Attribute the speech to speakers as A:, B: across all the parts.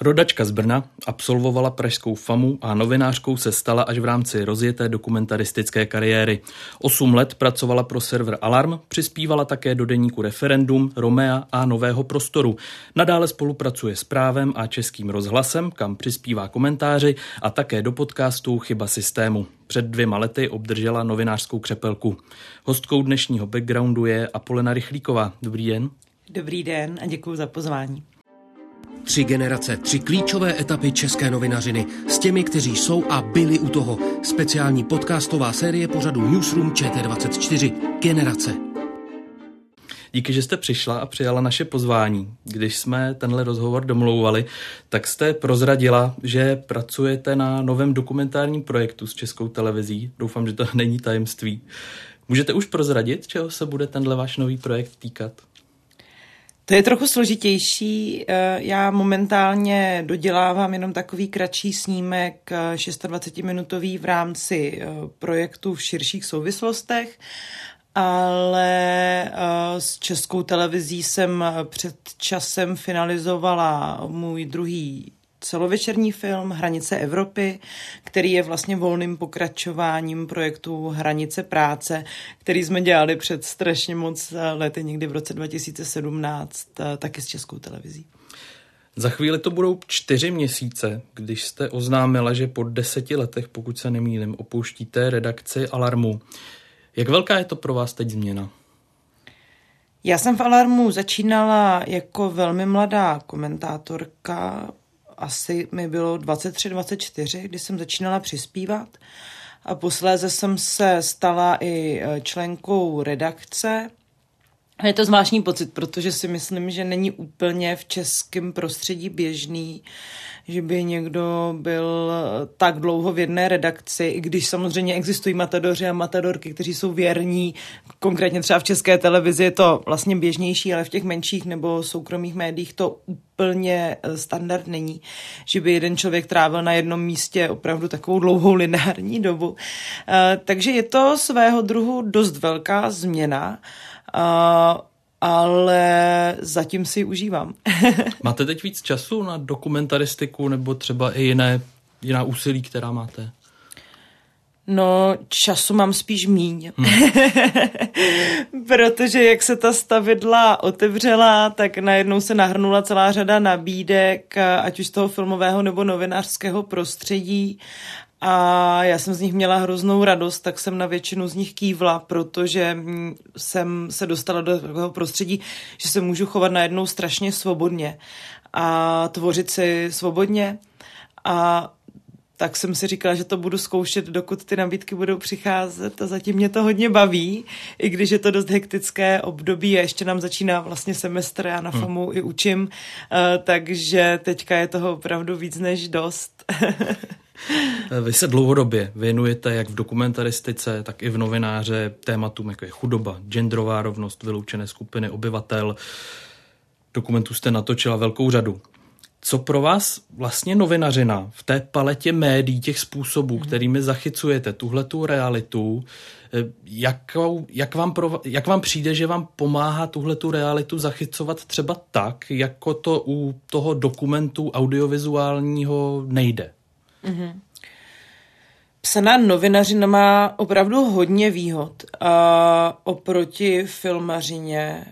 A: Rodačka z Brna absolvovala pražskou FAMu a novinářkou se stala až v rámci rozjeté dokumentaristické kariéry. Osm let pracovala pro server Alarm, přispívala také do deníku Referendum, Romea a Nového prostoru. Nadále spolupracuje s právem a českým rozhlasem, kam přispívá komentáři a také do podcastu Chyba systému. Před dvěma lety obdržela novinářskou křepelku. Hostkou dnešního backgroundu je Apolena Rychlíková. Dobrý den.
B: Dobrý den a děkuji za pozvání.
C: Tři generace, tři klíčové etapy české novinařiny s těmi, kteří jsou a byli u toho. Speciální podcastová série pořadu Newsroom ČT24. Generace.
A: Díky, že jste přišla a přijala naše pozvání. Když jsme tenhle rozhovor domlouvali, tak jste prozradila, že pracujete na novém dokumentárním projektu s českou televizí. Doufám, že to není tajemství. Můžete už prozradit, čeho se bude tenhle váš nový projekt týkat?
B: To je trochu složitější. Eh, já momentálně dodělávám jenom takový kratší snímek 26-minutový eh, v rámci eh, projektu v širších souvislostech, ale s českou televizí jsem před časem finalizovala můj druhý celovečerní film Hranice Evropy, který je vlastně volným pokračováním projektu Hranice práce, který jsme dělali před strašně moc lety, někdy v roce 2017, eh, taky s Českou televizí.
A: Za chvíli to budou čtyři měsíce, když jste oznámila, že po deseti letech, pokud se nemýlím, opouštíte redakci Alarmu. Jak velká je to pro vás teď změna?
B: Já jsem v Alarmu začínala jako velmi mladá komentátorka, asi mi bylo 23-24, kdy jsem začínala přispívat. A posléze jsem se stala i e, členkou redakce. Je to zvláštní pocit, protože si myslím, že není úplně v českém prostředí běžný, že by někdo byl tak dlouho v jedné redakci, i když samozřejmě existují matadoři a matadorky, kteří jsou věrní, konkrétně třeba v české televizi je to vlastně běžnější, ale v těch menších nebo soukromých médiích to úplně eh, standard není, že by jeden člověk trávil na jednom místě opravdu takovou dlouhou lineární dobu. Eh, takže je to svého druhu dost velká změna. Uh, ale zatím si ji užívám.
A: máte teď víc času na dokumentaristiku nebo třeba i jiné, jiná úsilí, která máte?
B: No, času mám spíš míň. Hmm. Protože jak se ta stavidla otevřela, tak najednou se nahrnula celá řada nabídek, ať už z toho filmového nebo novinářského prostředí a já jsem z nich měla hroznou radost, tak jsem na většinu z nich kývla, protože jsem se dostala do takového prostředí, že se můžu chovat najednou strašně svobodně a tvořit si svobodně. A tak jsem si říkala, že to budu zkoušet, dokud ty nabídky budou přicházet a zatím mě to hodně baví, i když je to dost hektické období a ještě nám začíná vlastně semestr, já na hmm. FAMu i učím, uh, takže teďka je toho opravdu víc než dost.
A: Vy se dlouhodobě věnujete jak v dokumentaristice, tak i v novináře tématům, jako je chudoba, genderová rovnost, vyloučené skupiny obyvatel. Dokumentů jste natočila velkou řadu. Co pro vás vlastně novinařina v té paletě médií, těch způsobů, hmm. kterými zachycujete tuhle tu realitu, eh, jakou, jak, vám pro, jak vám přijde, že vám pomáhá tuhle tu realitu zachycovat třeba tak, jako to u toho dokumentu audiovizuálního nejde? Mm-hmm.
B: Psaná novinařina má opravdu hodně výhod a oproti filmařině,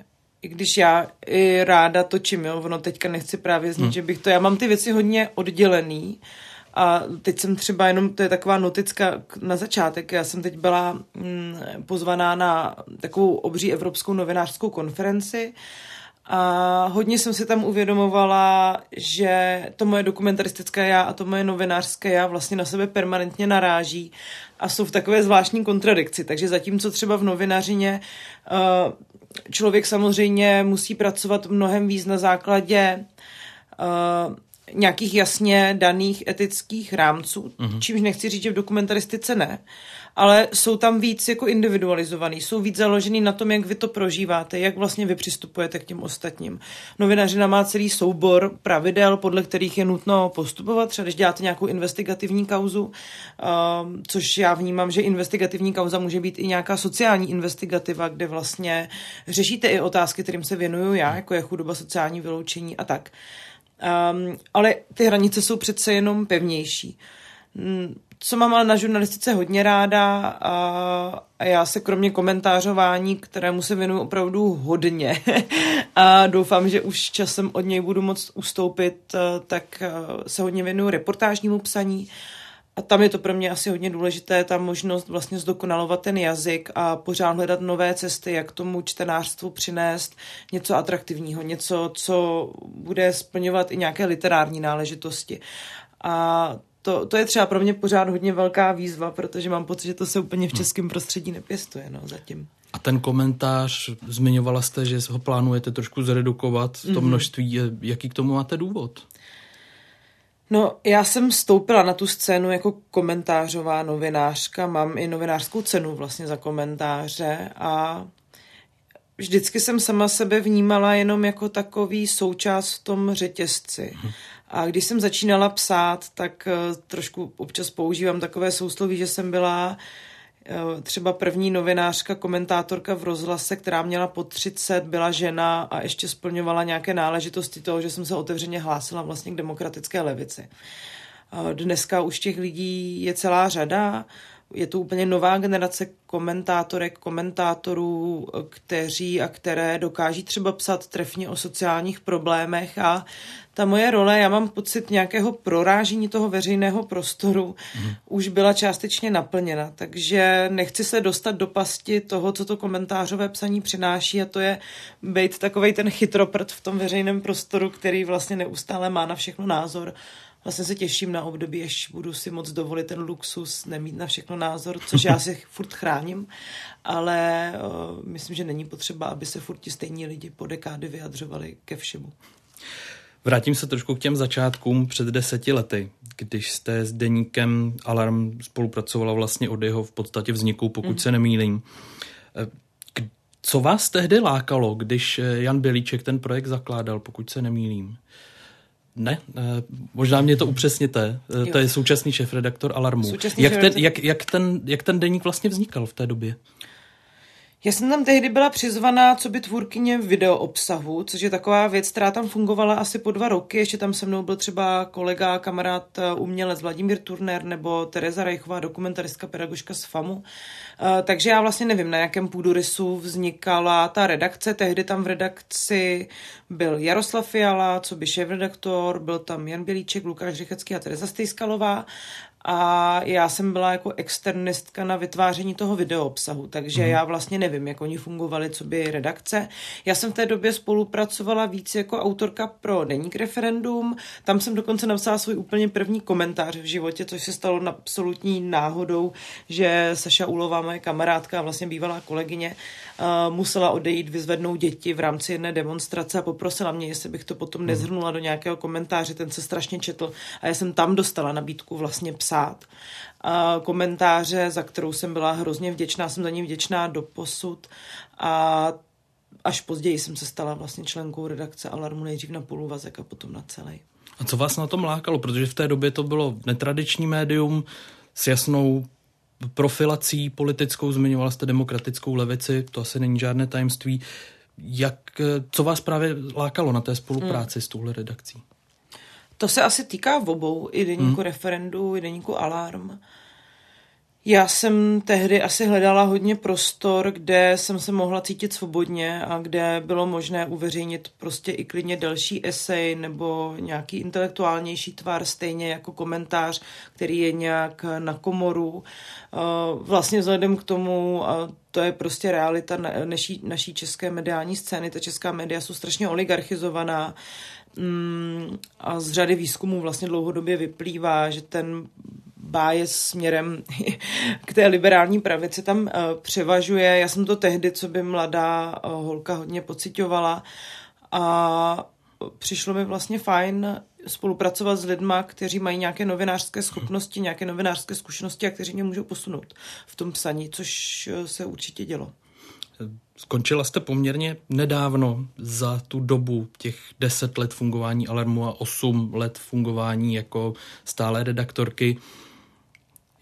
B: i když já i ráda točím, jo, ono teďka nechci právě znít, hmm. že bych to, já mám ty věci hodně oddělený a teď jsem třeba jenom, to je taková notická na začátek, já jsem teď byla mm, pozvaná na takovou obří evropskou novinářskou konferenci a hodně jsem si tam uvědomovala, že to moje dokumentaristické já a to moje novinářské já vlastně na sebe permanentně naráží a jsou v takové zvláštní kontradikci. Takže zatímco třeba v novinařině uh, člověk samozřejmě musí pracovat mnohem víc na základě uh, nějakých jasně daných etických rámců, mm-hmm. čímž nechci říct, že v dokumentaristice ne, ale jsou tam víc jako individualizovaný, jsou víc založený na tom, jak vy to prožíváte, jak vlastně vy přistupujete k těm ostatním. Novinařina má celý soubor pravidel, podle kterých je nutno postupovat, třeba když děláte nějakou investigativní kauzu, uh, což já vnímám, že investigativní kauza může být i nějaká sociální investigativa, kde vlastně řešíte i otázky, kterým se věnuju já, jako je chudoba, sociální vyloučení a tak. Um, ale ty hranice jsou přece jenom pevnější. Co mám ale na žurnalistice hodně ráda a, a já se kromě komentářování, kterému se věnuju opravdu hodně a doufám, že už časem od něj budu moct ustoupit, tak se hodně věnuju reportážnímu psaní a tam je to pro mě asi hodně důležité, ta možnost vlastně zdokonalovat ten jazyk a pořád hledat nové cesty, jak tomu čtenářstvu přinést něco atraktivního, něco, co bude splňovat i nějaké literární náležitosti. A to, to je třeba pro mě pořád hodně velká výzva, protože mám pocit, že to se úplně v hm. českém prostředí nepěstuje no, zatím.
A: A ten komentář, zmiňovala jste, že ho plánujete trošku zredukovat, to mm-hmm. množství, jaký k tomu máte důvod?
B: No, já jsem stoupila na tu scénu jako komentářová novinářka, mám i novinářskou cenu vlastně za komentáře a vždycky jsem sama sebe vnímala jenom jako takový součást v tom řetězci. Mhm. A když jsem začínala psát, tak eh, trošku občas používám takové sousloví, že jsem byla eh, třeba první novinářka, komentátorka v rozhlase, která měla po 30, byla žena a ještě splňovala nějaké náležitosti toho, že jsem se otevřeně hlásila vlastně k demokratické levici. Dneska už těch lidí je celá řada, je to úplně nová generace komentátorek, komentátorů, kteří a které dokáží třeba psat trefně o sociálních problémech. A ta moje role, já mám pocit nějakého prorážení toho veřejného prostoru, mm. už byla částečně naplněna, takže nechci se dostat do pasti toho, co to komentářové psaní přináší a to je být takovej ten chytroprt v tom veřejném prostoru, který vlastně neustále má na všechno názor vlastně se těším na období, až budu si moc dovolit ten luxus, nemít na všechno názor, což já si furt chráním, ale uh, myslím, že není potřeba, aby se furt ti stejní lidi po dekády vyjadřovali ke všemu.
A: Vrátím se trošku k těm začátkům před deseti lety, když jste s deníkem Alarm spolupracovala vlastně od jeho v podstatě vzniku, pokud mm. se nemýlím. Eh, co vás tehdy lákalo, když eh, Jan Bělíček ten projekt zakládal, pokud se nemýlím? Ne, eh, možná mě to upřesněte. Jo. To je současný šéf-redaktor Alarmu. Současný jak, ten, jak, jak, ten, jak ten deník vlastně vznikal v té době?
B: Já jsem tam tehdy byla přizvaná co by tvůrkyně video obsahu, což je taková věc, která tam fungovala asi po dva roky. Ještě tam se mnou byl třeba kolega, kamarád, eh, umělec Vladimír Turner nebo Tereza Rejchová, dokumentaristka, pedagožka z FAMu. Eh, takže já vlastně nevím, na jakém půdorysu vznikala ta redakce. Tehdy tam v redakci byl Jaroslav Fiala, co by šéf-redaktor, byl tam Jan Bělíček, Lukáš Řechecký a Tereza Stejskalová a já jsem byla jako externistka na vytváření toho videoobsahu, takže mm. já vlastně nevím, jak oni fungovali, co by redakce. Já jsem v té době spolupracovala víc jako autorka pro Deník referendum, tam jsem dokonce napsala svůj úplně první komentář v životě, což se stalo na absolutní náhodou, že Saša Ulová, moje kamarádka, vlastně bývalá kolegyně, uh, musela odejít vyzvednout děti v rámci jedné demonstrace a poprosila mě, jestli bych to potom mm. nezhrnula do nějakého komentáře, ten se strašně četl a já jsem tam dostala nabídku vlastně psát psát. A komentáře, za kterou jsem byla hrozně vděčná, jsem za ní vděčná do posud a až později jsem se stala vlastně členkou redakce Alarmu nejdřív na poluvazek a potom na celý.
A: A co vás na tom lákalo? Protože v té době to bylo netradiční médium s jasnou profilací politickou, zmiňovala jste demokratickou levici, to asi není žádné tajemství. Jak, co vás právě lákalo na té spolupráci hmm. s touhle redakcí?
B: To se asi týká v obou, i deníku hmm. referendu, i deníku alarm. Já jsem tehdy asi hledala hodně prostor, kde jsem se mohla cítit svobodně a kde bylo možné uveřejnit prostě i klidně delší esej nebo nějaký intelektuálnější tvar, stejně jako komentář, který je nějak na komoru. Eh, vlastně vzhledem k tomu, to je prostě realita naší, naší české mediální scény, ta česká média jsou strašně oligarchizovaná, Mm, a z řady výzkumů vlastně dlouhodobě vyplývá, že ten báje směrem k té liberální pravici tam převažuje. Já jsem to tehdy, co by mladá holka hodně pocitovala a přišlo mi vlastně fajn spolupracovat s lidma, kteří mají nějaké novinářské schopnosti, nějaké novinářské zkušenosti a kteří mě můžou posunout v tom psaní, což se určitě dělo.
A: Skončila jste poměrně nedávno za tu dobu těch deset let fungování Alarmu a osm let fungování jako stále redaktorky.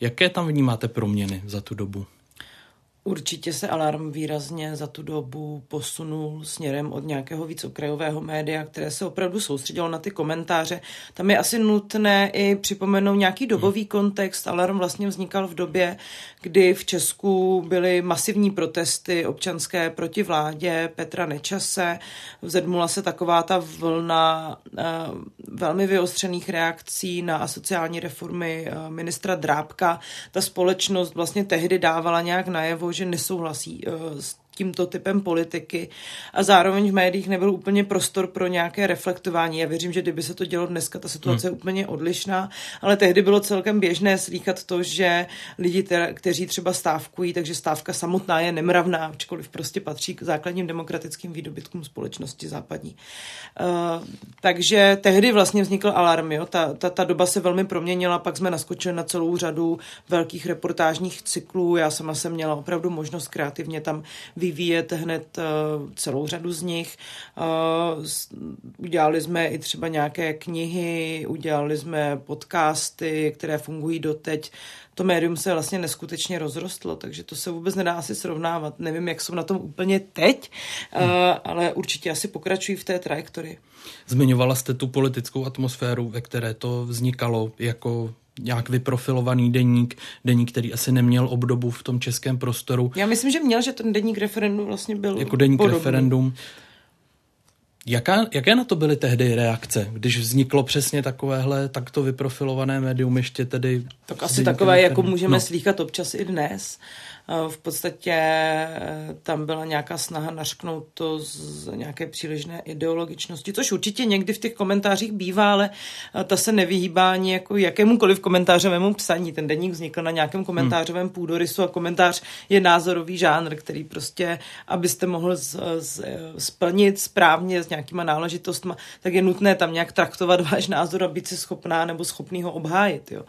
A: Jaké tam vnímáte proměny za tu dobu?
B: Určitě se Alarm výrazně za tu dobu posunul směrem od nějakého víc okrajového média, které se opravdu soustředilo na ty komentáře. Tam je asi nutné i připomenout nějaký dobový kontext. Alarm vlastně vznikal v době, kdy v Česku byly masivní protesty občanské proti vládě Petra Nečase. Vzedmula se taková ta vlna uh, velmi vyostřených reakcí na asociální reformy uh, ministra Drábka. Ta společnost vlastně tehdy dávala nějak najevo, že nesouhlasí uh, s tímto typem politiky a zároveň v médiích nebyl úplně prostor pro nějaké reflektování. Já věřím, že kdyby se to dělo dneska, ta situace hmm. je úplně odlišná, ale tehdy bylo celkem běžné slýchat to, že lidi, teda, kteří třeba stávkují, takže stávka samotná je nemravná, ačkoliv prostě patří k základním demokratickým výdobytkům společnosti západní. Uh, takže tehdy vlastně vznikl alarm, jo? Ta, ta, ta doba se velmi proměnila, pak jsme naskočili na celou řadu velkých reportážních cyklů, já sama jsem měla opravdu možnost kreativně tam vyvíjet hned eh, celou řadu z nich. Eh, udělali jsme i třeba nějaké knihy, udělali jsme podcasty, které fungují doteď. To médium se vlastně neskutečně rozrostlo, takže to se vůbec nedá asi srovnávat. Nevím, jak jsou na tom úplně teď, hmm. ale určitě asi pokračují v té trajektorii.
A: Zmiňovala jste tu politickou atmosféru, ve které to vznikalo jako nějak vyprofilovaný deník, deník, který asi neměl obdobu v tom českém prostoru.
B: Já myslím, že měl, že ten deník referendum vlastně byl
A: Jako deník podobný. referendum. Jaká, jaké na to byly tehdy reakce, když vzniklo přesně takovéhle takto vyprofilované médium ještě tedy?
B: Tak asi takové, jako můžeme no. slýchat občas i dnes. Eh, v podstatě eh, tam byla nějaká snaha našknout to z nějaké přílišné ideologičnosti, což určitě někdy v těch komentářích bývá, ale eh, ta se nevyhýbá ani jako jakémukoliv komentářovému psaní. Ten deník vznikl na nějakém hmm. komentářovém půdorysu a komentář je názorový žánr, který prostě, abyste mohl z, z, splnit správně s nějakýma náležitostma, tak je nutné tam nějak traktovat váš názor a být si schopná nebo schopný ho obhájit. Jo.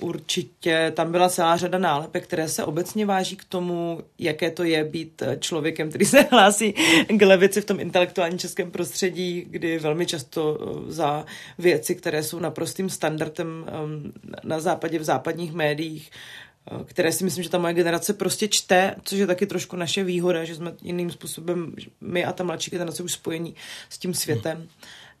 B: Určitě tam byla celá řada nálepek, které se obecně váží k tomu, jaké to je být člověkem, který se hlásí k levici v tom intelektuálním českém prostředí, kdy velmi často eh, za věci, které jsou naprostým standardem ehm, na západě, v západních médiích, eh, které si myslím, že ta moje generace prostě čte, což je taky trošku naše výhoda, že jsme jiným způsobem, my a ta mladší generace už spojení s tím světem. Hmm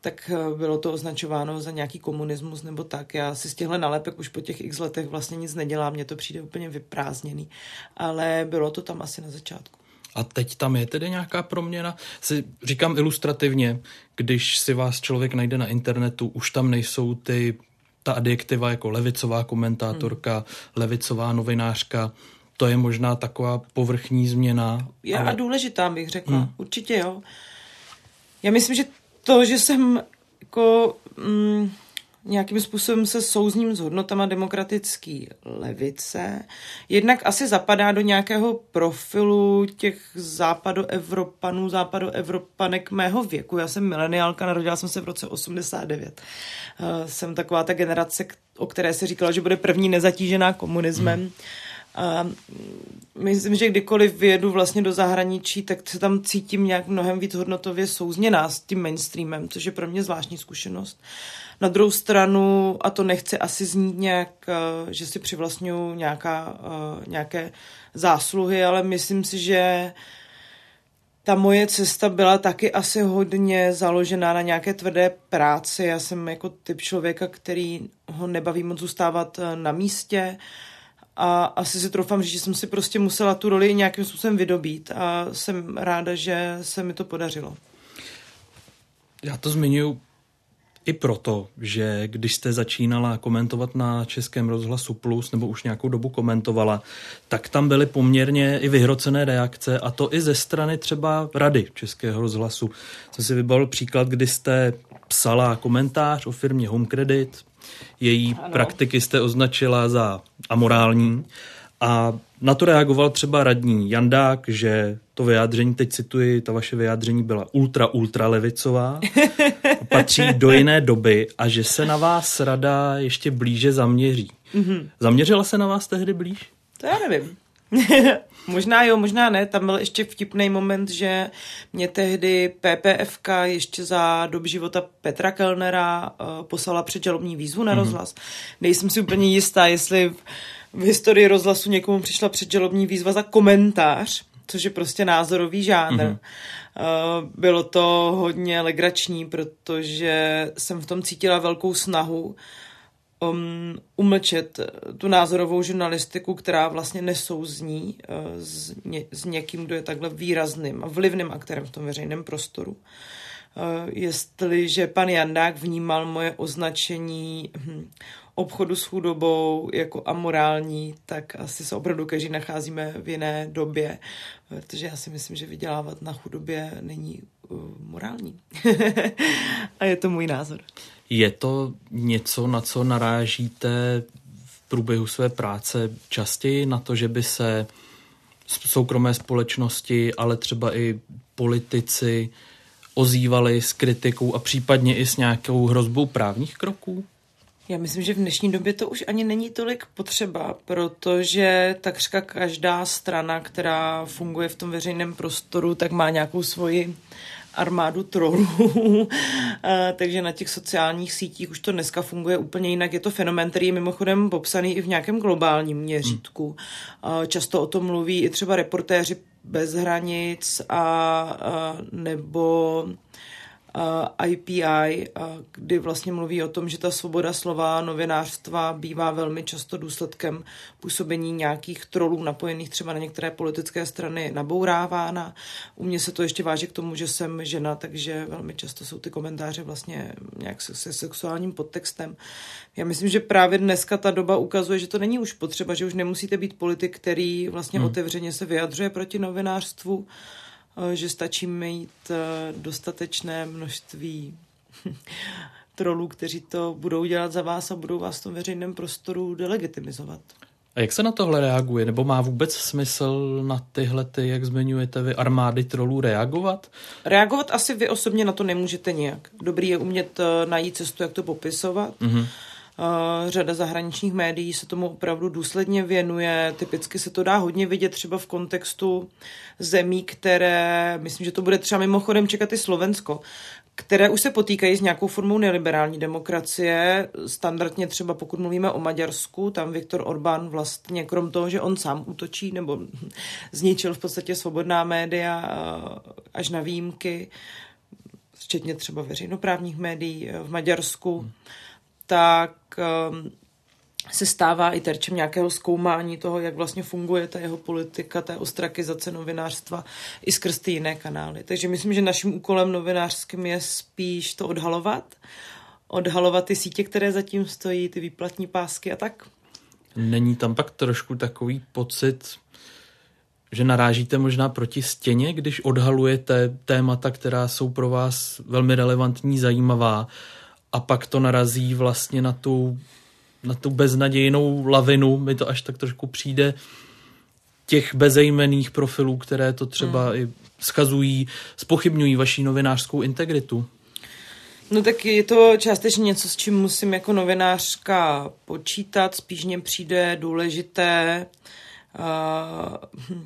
B: tak eh, bylo to označováno za nějaký komunismus nebo tak. Já si z těchto nalepek už po těch x letech vlastně nic nedělám, mně to přijde úplně vyprázdněný, ale bylo to tam asi na začátku.
A: A teď tam je tedy nějaká proměna? Si říkám ilustrativně, když si vás člověk najde na internetu, už tam nejsou ty ta adjektiva jako levicová komentátorka, hmm. levicová novinářka, to je možná taková povrchní změna.
B: Je ale... a důležitá, bych řekla. Hmm. Určitě jo. Já myslím, že to, že jsem jako mm, nějakým způsobem se souzním s hodnotama demokratické levice, jednak asi zapadá do nějakého profilu těch západoevropanů, západoevropanek mého věku. Já jsem mileniálka, narodila jsem se v roce 89. Uh, jsem taková ta generace, o které se říkala, že bude první nezatížená komunismem. Hmm. A myslím, že kdykoliv vyjedu vlastně do zahraničí, tak se tam cítím nějak mnohem víc hodnotově souzněná s tím mainstreamem, což je pro mě zvláštní zkušenost. Na druhou stranu, a to nechci asi znít nějak, eh, že si přivlastňuji nějaká, eh, nějaké zásluhy, ale myslím si, že ta moje cesta byla taky asi hodně založená na nějaké tvrdé práci. Já jsem jako typ člověka, který ho nebaví moc zůstávat eh, na místě. Uh, a asi si troufám říct, že jsem si prostě musela tu roli nějakým způsobem vydobít a jsem ráda, že se mi to podařilo.
A: Já to zmiňuji i proto, že když jste začínala komentovat na Českém rozhlasu Plus, nebo už nějakou dobu komentovala, tak tam byly poměrně i vyhrocené reakce, a to i ze strany třeba rady Českého rozhlasu. Jsem si vybavil příklad, kdy jste psala komentář o firmě Home Credit. Její ano. praktiky jste označila za amorální. A na to reagoval třeba radní Jandák, že to vyjádření, teď cituji, ta vaše vyjádření byla ultra, ultra levicová, patří do jiné doby a že se na vás rada ještě blíže zaměří. Mm-hmm. Zaměřila se na vás tehdy blíž?
B: To já nevím. možná jo, možná ne. Tam byl ještě vtipný moment, že mě tehdy PPFK ještě za dob života Petra Kellnera uh, poslala předžalobní výzvu na mm-hmm. rozhlas. Nejsem si úplně jistá, jestli v, v historii rozhlasu někomu přišla předžalobní výzva za komentář, což je prostě názorový žánr. Mm-hmm. Uh, bylo to hodně legrační, protože jsem v tom cítila velkou snahu um, umlčet tu názorovou žurnalistiku, která vlastně nesouzní uh, s, ně, s někým, kdo je takhle výrazným a vlivným aktérem v tom veřejném prostoru. Uh, jestliže pan Jandák vnímal moje označení hm, obchodu s chudobou jako amorální, tak asi se opravdu každý nacházíme v jiné době, protože já si myslím, že vydělávat na chudobě není uh, morální. a je to můj názor.
A: Je to něco, na co narážíte v průběhu své práce častěji, na to, že by se soukromé společnosti, ale třeba i politici ozývali s kritikou a případně i s nějakou hrozbou právních kroků?
B: Já myslím, že v dnešní době to už ani není tolik potřeba, protože takřka každá strana, která funguje v tom veřejném prostoru, tak má nějakou svoji armádu trolů, takže na těch sociálních sítích už to dneska funguje úplně jinak. Je to fenomén, který je mimochodem popsaný i v nějakém globálním měřítku. Často o tom mluví i třeba reportéři bez hranic a, a nebo IPI, kdy vlastně mluví o tom, že ta svoboda slova novinářstva bývá velmi často důsledkem působení nějakých trolů napojených třeba na některé politické strany nabourávána. U mě se to ještě váže k tomu, že jsem žena, takže velmi často jsou ty komentáře vlastně nějak se sexuálním podtextem. Já myslím, že právě dneska ta doba ukazuje, že to není už potřeba, že už nemusíte být politik, který vlastně hmm. otevřeně se vyjadřuje proti novinářstvu, že stačí mít eh, dostatečné množství trolů, kteří to budou dělat za vás a budou vás v tom veřejném prostoru delegitimizovat.
A: A jak se na tohle reaguje? Nebo má vůbec smysl na tyhle, ty, jak zmiňujete vy, armády trolů reagovat?
B: Reagovat asi vy osobně na to nemůžete nějak. Dobrý je umět eh, najít cestu, jak to popisovat. Mm-hmm. Uh, řada zahraničních médií se tomu opravdu důsledně věnuje. Typicky se to dá hodně vidět třeba v kontextu zemí, které, myslím, že to bude třeba mimochodem čekat i Slovensko, které už se potýkají s nějakou formou neliberální demokracie. Standardně třeba pokud mluvíme o Maďarsku, tam Viktor Orbán vlastně krom toho, že on sám útočí nebo zničil v podstatě svobodná média až na výjimky, včetně třeba veřejnoprávních médií v Maďarsku, hmm tak um, se stává i terčem nějakého zkoumání toho, jak vlastně funguje ta jeho politika, ta ostrakizace novinářstva i skrz ty jiné kanály. Takže myslím, že naším úkolem novinářským je spíš to odhalovat, odhalovat ty sítě, které zatím stojí, ty výplatní pásky a tak.
A: Není tam pak trošku takový pocit, že narážíte možná proti stěně, když odhalujete témata, která jsou pro vás velmi relevantní, zajímavá a pak to narazí vlastně na tu, na tu beznadějnou lavinu, mi to až tak trošku přijde, těch bezejmených profilů, které to třeba hmm. i schazují, spochybňují vaší novinářskou integritu.
B: No tak je to částečně něco, s čím musím jako novinářka počítat, spíš mě přijde důležité uh,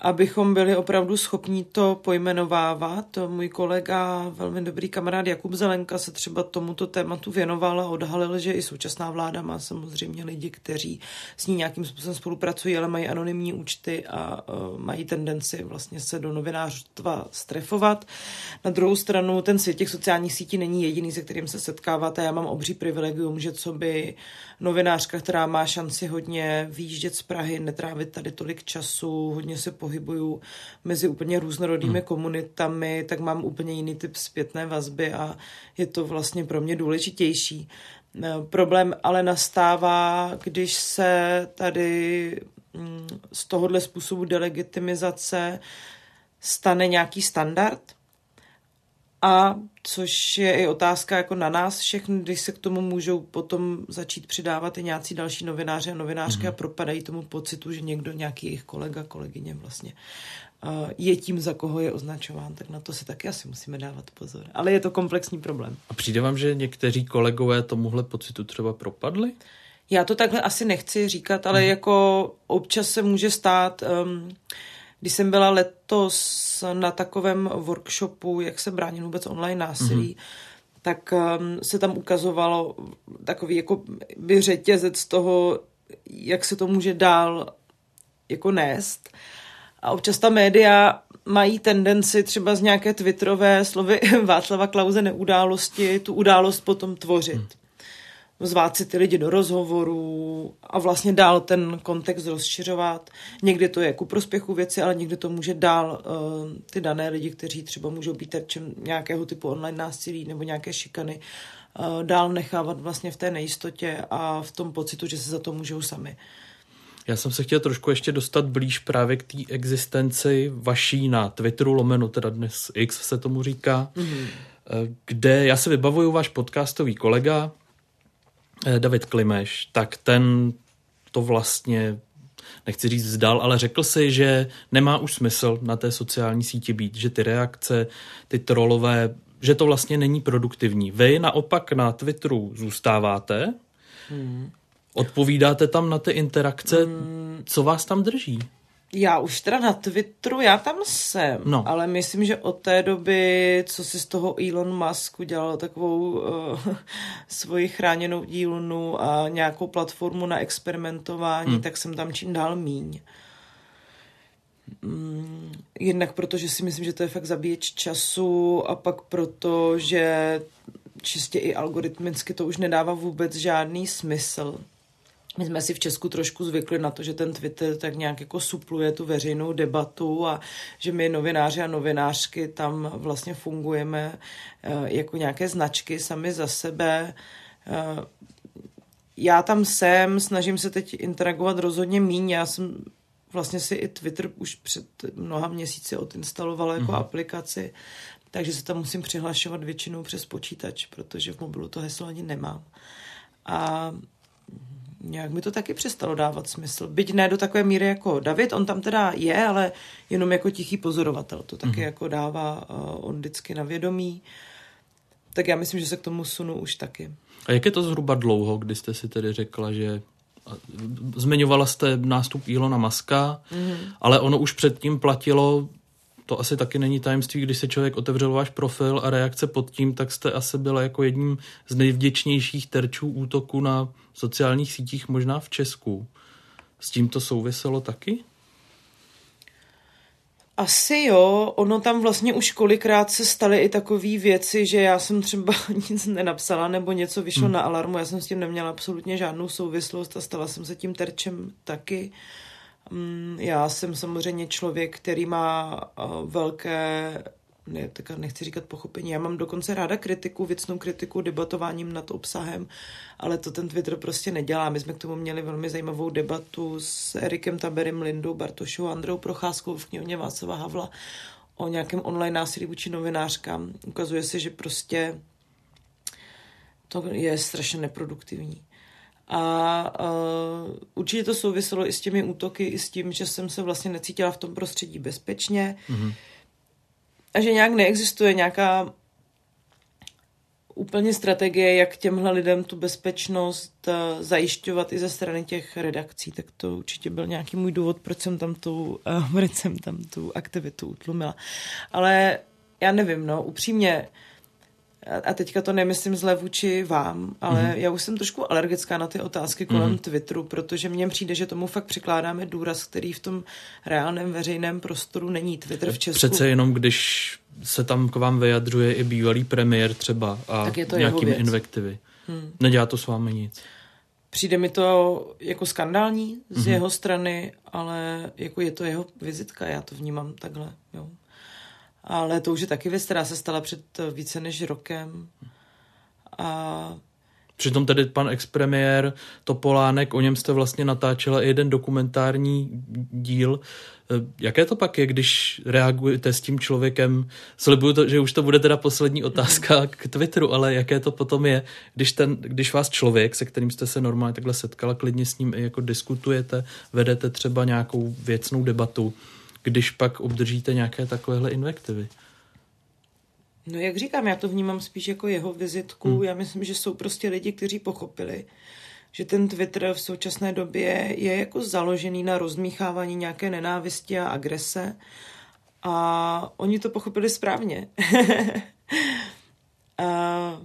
B: abychom byli opravdu schopni to pojmenovávat. Můj kolega, velmi dobrý kamarád Jakub Zelenka se třeba tomuto tématu věnoval a odhalil, že i současná vláda má samozřejmě lidi, kteří s ní nějakým způsobem spolupracují, ale mají anonymní účty a uh, mají tendenci vlastně se do novinářstva strefovat. Na druhou stranu ten svět těch sociálních sítí není jediný, se kterým se setkáváte. Já mám obří privilegium, že co by novinářka, která má šanci hodně výjíždět z Prahy, netrávit tady tolik času, hodně se pohybuju mezi úplně různorodými hmm. komunitami, tak mám úplně jiný typ zpětné vazby a je to vlastně pro mě důležitější. Eh, problém ale nastává, když se tady mm, z tohohle způsobu delegitimizace stane nějaký standard A což je i otázka jako na nás všechny, když se k tomu můžou potom začít přidávat i nějací další novináři a novinářky mm-hmm. a propadají tomu pocitu, že někdo, nějaký jejich kolega, kolegyně vlastně je tím, za koho je označován, tak na to si taky asi musíme dávat pozor. Ale je to komplexní problém.
A: A přijde vám, že někteří kolegové tomuhle pocitu třeba propadli?
B: Já to takhle asi nechci říkat, ale hmm. jako občas se může stát, um, když jsem byla letos na takovém workshopu, jak se bránit vůbec online násilí, hmm. tak um, se tam ukazovalo takový jako by řetězec toho, jak se to může dál jako nést. A občas ta média mají tendenci třeba z nějaké twitterové slovy Václava Klauze neudálosti tu událost potom tvořit. Hmm. Zvát si ty lidi do rozhovorů a vlastně dál ten kontext rozšiřovat. Někdy to je ku prospěchu věci, ale někdy to může dál uh, ty dané lidi, kteří třeba můžou být terčem nějakého typu online násilí nebo nějaké šikany, uh, dál nechávat vlastně v té nejistotě a v tom pocitu, že se za to můžou sami.
A: Já jsem se chtěl trošku ještě dostat blíž právě k té existenci vaší na Twitteru, lomeno teda dnes X se tomu říká, mm-hmm. kde já se vybavuju váš podcastový kolega David Klimeš, tak ten to vlastně nechci říct vzdal, ale řekl si, že nemá už smysl na té sociální síti být, že ty reakce, ty trolové, že to vlastně není produktivní. Vy naopak na Twitteru zůstáváte, hmm. Odpovídáte tam na ty interakce, mm. co vás tam drží?
B: Já už teda na Twitteru, já tam jsem, no. ale myslím, že od té doby, co si z toho Elon Musk udělal takovou uh, svoji chráněnou dílnu a nějakou platformu na experimentování, hmm. tak jsem tam čím dál míň. Mm, jednak proto, že si myslím, že to je fakt zabíječ času a pak proto, že čistě i algoritmicky to už nedává vůbec žádný smysl my jsme si v Česku trošku zvykli na to, že ten Twitter tak nějak jako supluje tu veřejnou debatu a že my novináři a novinářky tam vlastně fungujeme eh, jako nějaké značky sami za sebe. Eh, já tam jsem, snažím se teď interagovat rozhodně míň. Já jsem vlastně si i Twitter už před mnoha měsíci odinstalovala jako mm-hmm. aplikaci, takže se tam musím přihlašovat většinou přes počítač, protože v mobilu to heslo ani nemám. A nějak mi to taky přestalo dávat smysl. Byť ne do takové míry jako David, on tam teda je, ale jenom jako tichý pozorovatel. To taky mm-hmm. jako dává uh, on vždycky na vědomí. Tak já myslím, že se k tomu sunu už taky.
A: A jak je to zhruba dlouho, kdy jste si tedy řekla, že zmiňovala jste nástup Ilona Maska, mm-hmm. ale ono už předtím platilo to asi taky není tajemství, když se člověk otevřel váš profil a reakce pod tím, tak jste asi byla jako jedním z nejvděčnějších terčů útoku na sociálních sítích, možná v Česku. S tím to souviselo taky?
B: Asi jo, ono tam vlastně už kolikrát se staly i takové věci, že já jsem třeba nic nenapsala nebo něco vyšlo hmm. na alarmu, já jsem s tím neměla absolutně žádnou souvislost a stala jsem se tím terčem taky. Uh, já jsem samozřejmě člověk, který má velké ne, tak nechci říkat pochopení. Já mám dokonce ráda kritiku, věcnou kritiku, debatováním nad obsahem, ale to ten Twitter prostě nedělá. My jsme k tomu měli velmi zajímavou debatu s Erikem Taberem, Lindou Bartošou Androu Procházkou v knihovně Václava Havla o nějakém online násilí vůči novinářkám. Ukazuje se, že prostě to je strašně neproduktivní. A uh, určitě to souviselo i s těmi útoky, i s tím, že jsem se vlastně necítila v tom prostředí bezpečně. Mm-hmm. A že nějak neexistuje nějaká úplně strategie, jak těmhle lidem tu bezpečnost uh, zajišťovat i ze strany těch redakcí. Tak to určitě byl nějaký můj důvod, proč jsem tam tu, uh, proč jsem tam tu aktivitu utlumila. Ale já nevím, no, upřímně, uh, a teďka to nemyslím zle vůči vám, ale mm-hmm. já už jsem trošku alergická na ty otázky kolem mm-hmm. Twitteru, protože mně přijde, že tomu fakt přikládáme důraz, který v tom reálném veřejném prostoru není. Twitter v Česku.
A: Přece jenom, když se tam k vám vyjadřuje i bývalý premiér třeba a tak je to nějakými invektivy. Hmm. Nedělá to s vámi nic.
B: Přijde mi to jako skandální z mm-hmm. jeho strany, ale jako je to jeho vizitka, já to vnímám takhle. Jo. Ale to už je taky věc, která se stala před více než rokem. A
A: Přitom tedy pan expremiér Topolánek, o něm jste vlastně natáčela i jeden dokumentární díl. Eh, jaké to pak je, když reagujete s tím člověkem? Slibuju to, že už to bude teda poslední otázka k Twitteru, ale jaké to potom je, když, ten, když vás člověk, se kterým jste se normálně takhle setkala, klidně s ním i jako diskutujete, vedete třeba nějakou věcnou debatu, když pak obdržíte nějaké takovéhle invektivy?
B: No jak říkám, já to vnímám spíš jako jeho vizitku. Hmm. Já myslím, že jsou prostě lidi, kteří pochopili, že ten Twitter v současné době je jako založený na rozmíchávání nějaké nenávisti a agrese a oni to pochopili správně. a,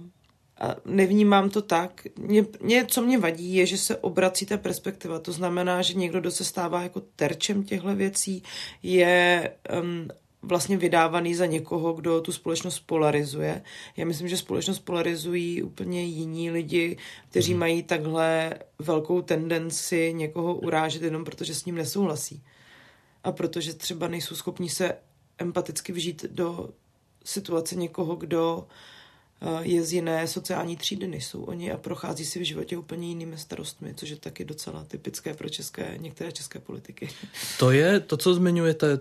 B: a nevnímám to tak. Mě, mě, co mě vadí, je, že se obrací ta perspektiva. To znamená, že někdo, kdo se stává jako terčem těchto věcí, je um, vlastně vydávaný za někoho, kdo tu společnost polarizuje. Já myslím, že společnost polarizují úplně jiní lidi, kteří hmm. mají takhle velkou tendenci někoho urážet jenom protože s ním nesouhlasí. A protože třeba nejsou schopni se empaticky vžít do situace někoho, kdo je z jiné sociální třídy, než jsou oni a prochází si v životě úplně jinými starostmi, což je taky docela typické pro české, některé české politiky.
A: To je to, co zmiňujete,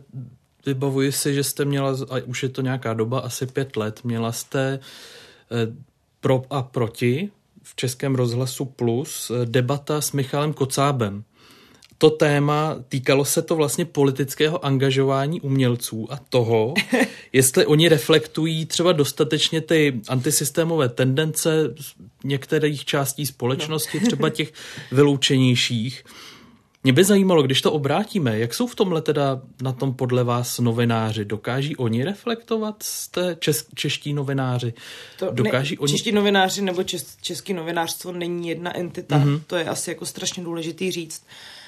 A: vybavuji si, že jste měla, a už je to nějaká doba, asi pět let, měla jste eh, pro a proti v Českém rozhlasu Plus eh, debata s Michalem Kocábem. To téma týkalo se to vlastně politického angažování umělců a toho, jestli oni reflektují třeba dostatečně ty antisystémové tendence některých částí společnosti, no. třeba těch vyloučenějších. Mě by zajímalo, když to obrátíme, jak jsou v tomhle teda na tom podle vás novináři? Dokáží oni reflektovat jste čes, čeští novináři?
B: To Dokáží ne, oni... Čeští novináři nebo čes, český novinářstvo není jedna entita. Mm-hmm. To je asi jako strašně důležitý říct. Uh,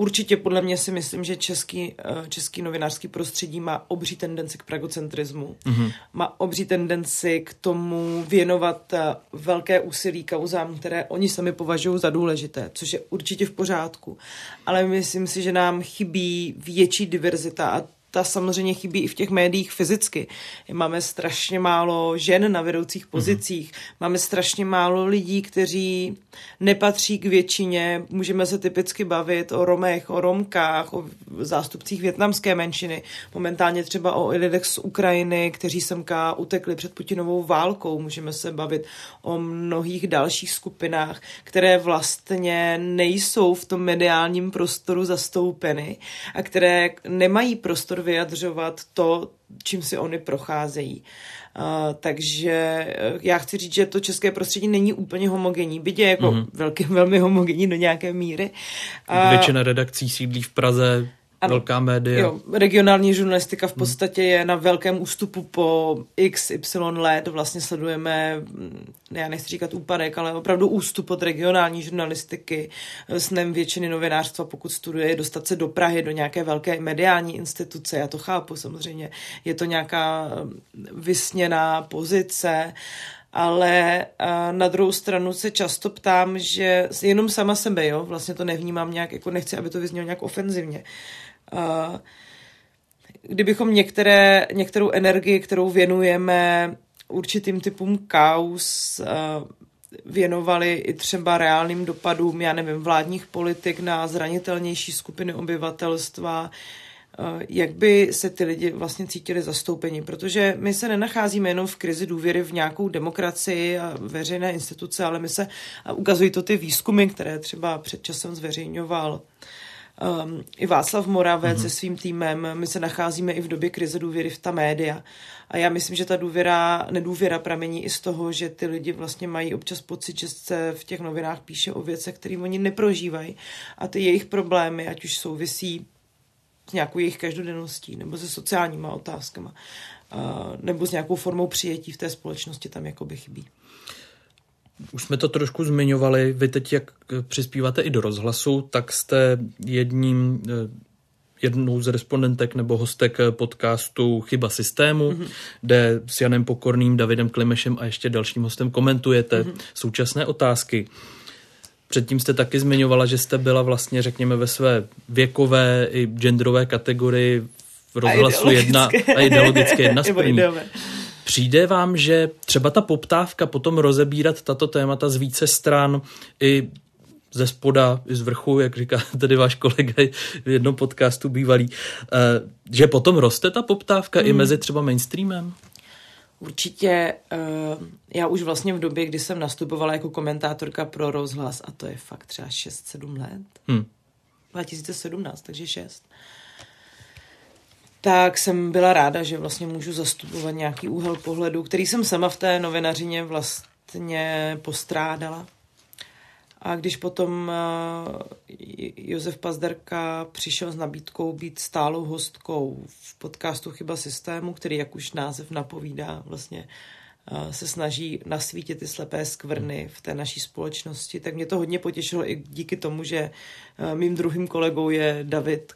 B: Určitě podle mě si myslím, že český, eh, český novinářský prostředí má obří tendenci k pragocentrismu. Mm-hmm. Má obří tendenci k tomu věnovat eh, velké úsilí kauzám, které oni sami považují za důležité, což je určitě v pořádku. Ale myslím si, že nám chybí větší diverzita a ta samozřejmě chybí i v těch médiích fyzicky. Máme strašně málo žen na vedoucích mhm. pozicích, mm-hmm. máme strašně málo lidí, kteří nepatří k většině. Můžeme se typicky bavit o Romech, o Romkách, o zástupcích větnamské menšiny, momentálně třeba o lidech z Ukrajiny, kteří semka utekli před Putinovou válkou. Můžeme se bavit o mnohých dalších skupinách, které vlastně nejsou v tom mediálním prostoru zastoupeny a které nemají prostor vyjadřovat to, čím si oni procházejí. Uh, takže eh, já chci říct, že to české prostředí není úplně homogenní, byť je jako mm-hmm. velký, velmi homogenní do nějaké míry.
A: Uh, Většina redakcí sídlí v Praze, ano, velká média. Jo,
B: regionální žurnalistika v hmm. podstatě je na velkém ústupu po x, y let. Vlastně sledujeme, mm, já nechci říkat úpadek, ale opravdu ústup od regionální žurnalistiky. Snem většiny novinářstva, pokud studuje, je dostat se do Prahy, do nějaké velké mediální instituce. Já to chápu samozřejmě. Je to nějaká mm, vysněná pozice, ale na druhou stranu se často ptám, že jenom sama sebe, jo, vlastně to nevnímám nějak, jako nechci, aby to vyznělo nějak ofenzivně, kdybychom některé, některou energii, kterou věnujeme určitým typům kaus, věnovali i třeba reálným dopadům, já nevím, vládních politik na zranitelnější skupiny obyvatelstva, jak by se ty lidi vlastně cítili zastoupeni, protože my se nenacházíme jenom v krizi důvěry v nějakou demokracii a veřejné instituce, ale my se, a ukazují to ty výzkumy, které třeba před časem zveřejňoval um, i Václav Moravec mm-hmm. se svým týmem. My se nacházíme i v době krize důvěry v ta média. A já myslím, že ta důvěra, nedůvěra pramení i z toho, že ty lidi vlastně mají občas pocit, že se v těch novinách píše o věcech, které oni neprožívají. A ty jejich problémy, ať už souvisí s nějakou jejich každodenností nebo se sociálníma otázkama, uh, nebo s nějakou formou přijetí v té společnosti tam jakoby chybí.
A: Už jsme to trošku zmiňovali. Vy teď, jak přispíváte i do rozhlasu, tak jste jedním eh, jednou z respondentek nebo hostek podcastu Chyba systému, mm-hmm. kde s Janem Pokorným, Davidem Klimešem a ještě dalším hostem komentujete mm-hmm. současné otázky. Předtím jste taky zmiňovala, že jste byla vlastně, řekněme, ve své věkové i genderové kategorii v rozhlasu a jedna a ideologické jedna z Přijde vám, že třeba ta poptávka potom rozebírat tato témata z více stran i ze spoda, i z vrchu, jak říká tady váš kolega v jednom podcastu bývalý, eh, že potom roste ta poptávka hmm. i mezi třeba mainstreamem?
B: Určitě, eh, já už vlastně v době, kdy jsem nastupovala jako komentátorka pro rozhlas, a to je fakt třeba 6-7 let, hmm. 2017, takže 6, tak jsem byla ráda, že vlastně můžu zastupovat nějaký úhel pohledu, který jsem sama v té novinařině vlastně postrádala. A když potom eh, Josef Pazderka přišel s nabídkou být stálou hostkou v podcastu Chyba systému, který, jak už název napovídá, vlastně eh, se snaží nasvítit ty slepé skvrny v té naší společnosti, tak mě to hodně potěšilo i díky tomu, že eh, mým druhým kolegou je David,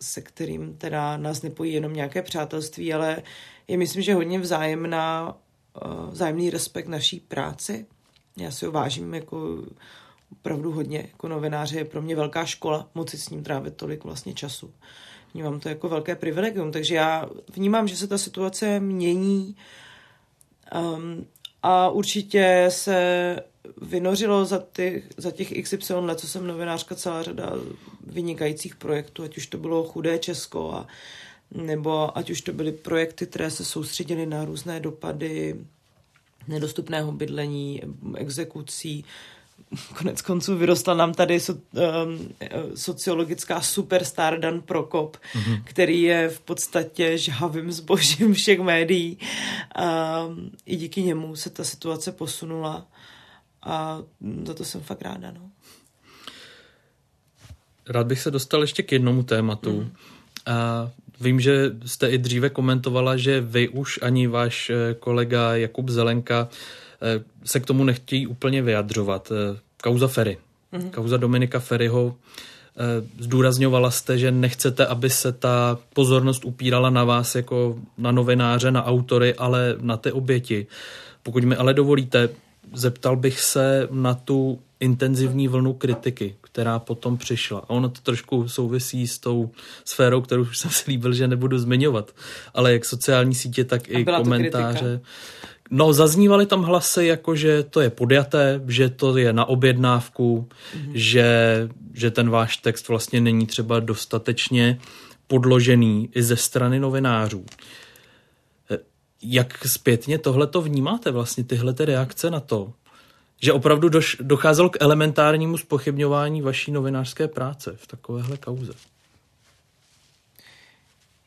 B: se kterým teda nás nepojí jenom nějaké přátelství, ale je myslím, že hodně vzájemná, vzájemný respekt naší práci já si ho vážím jako opravdu hodně. Jako novináře je pro mě velká škola moci s ním trávit tolik vlastně času. Vnímám to jako velké privilegium, takže já vnímám, že se ta situace mění um, a určitě se vynořilo za těch, za těch XY let, co jsem novinářka, celá řada vynikajících projektů, ať už to bylo Chudé Česko a nebo ať už to byly projekty, které se soustředily na různé dopady nedostupného bydlení, exekucí. Konec konců vyrostla nám tady so, um, sociologická superstar Dan Prokop, mm-hmm. který je v podstatě žhavým zbožím všech médií. Um, I díky němu se ta situace posunula a za to jsem fakt ráda. No.
A: Rád bych se dostal ještě k jednomu tématu. Mm. A Vím, že jste i dříve komentovala, že vy už ani váš eh, kolega Jakub Zelenka eh, se k tomu nechtějí úplně vyjadřovat. Eh, kauza Ferry. Mm-hmm. Kauza Dominika Ferryho. Zdůrazňovala jste, že nechcete, aby se ta pozornost upírala na vás jako na novináře, na autory, ale na ty oběti. Pokud mi ale dovolíte, zeptal bych se na tu intenzivní vlnu kritiky, která potom přišla. A ono to trošku souvisí s tou sférou, kterou už jsem si líbil, že nebudu zmiňovat. Ale jak sociální sítě, tak i komentáře. No, zaznívaly tam hlasy, jako že to je podjaté, že to je na objednávku, mm-hmm. že, že ten váš text vlastně není třeba dostatečně podložený i ze strany novinářů. Jak zpětně tohle to vnímáte, vlastně tyhle ty reakce na to? že opravdu doš, docházelo k elementárnímu spochybňování vaší novinářské práce v takovéhle kauze.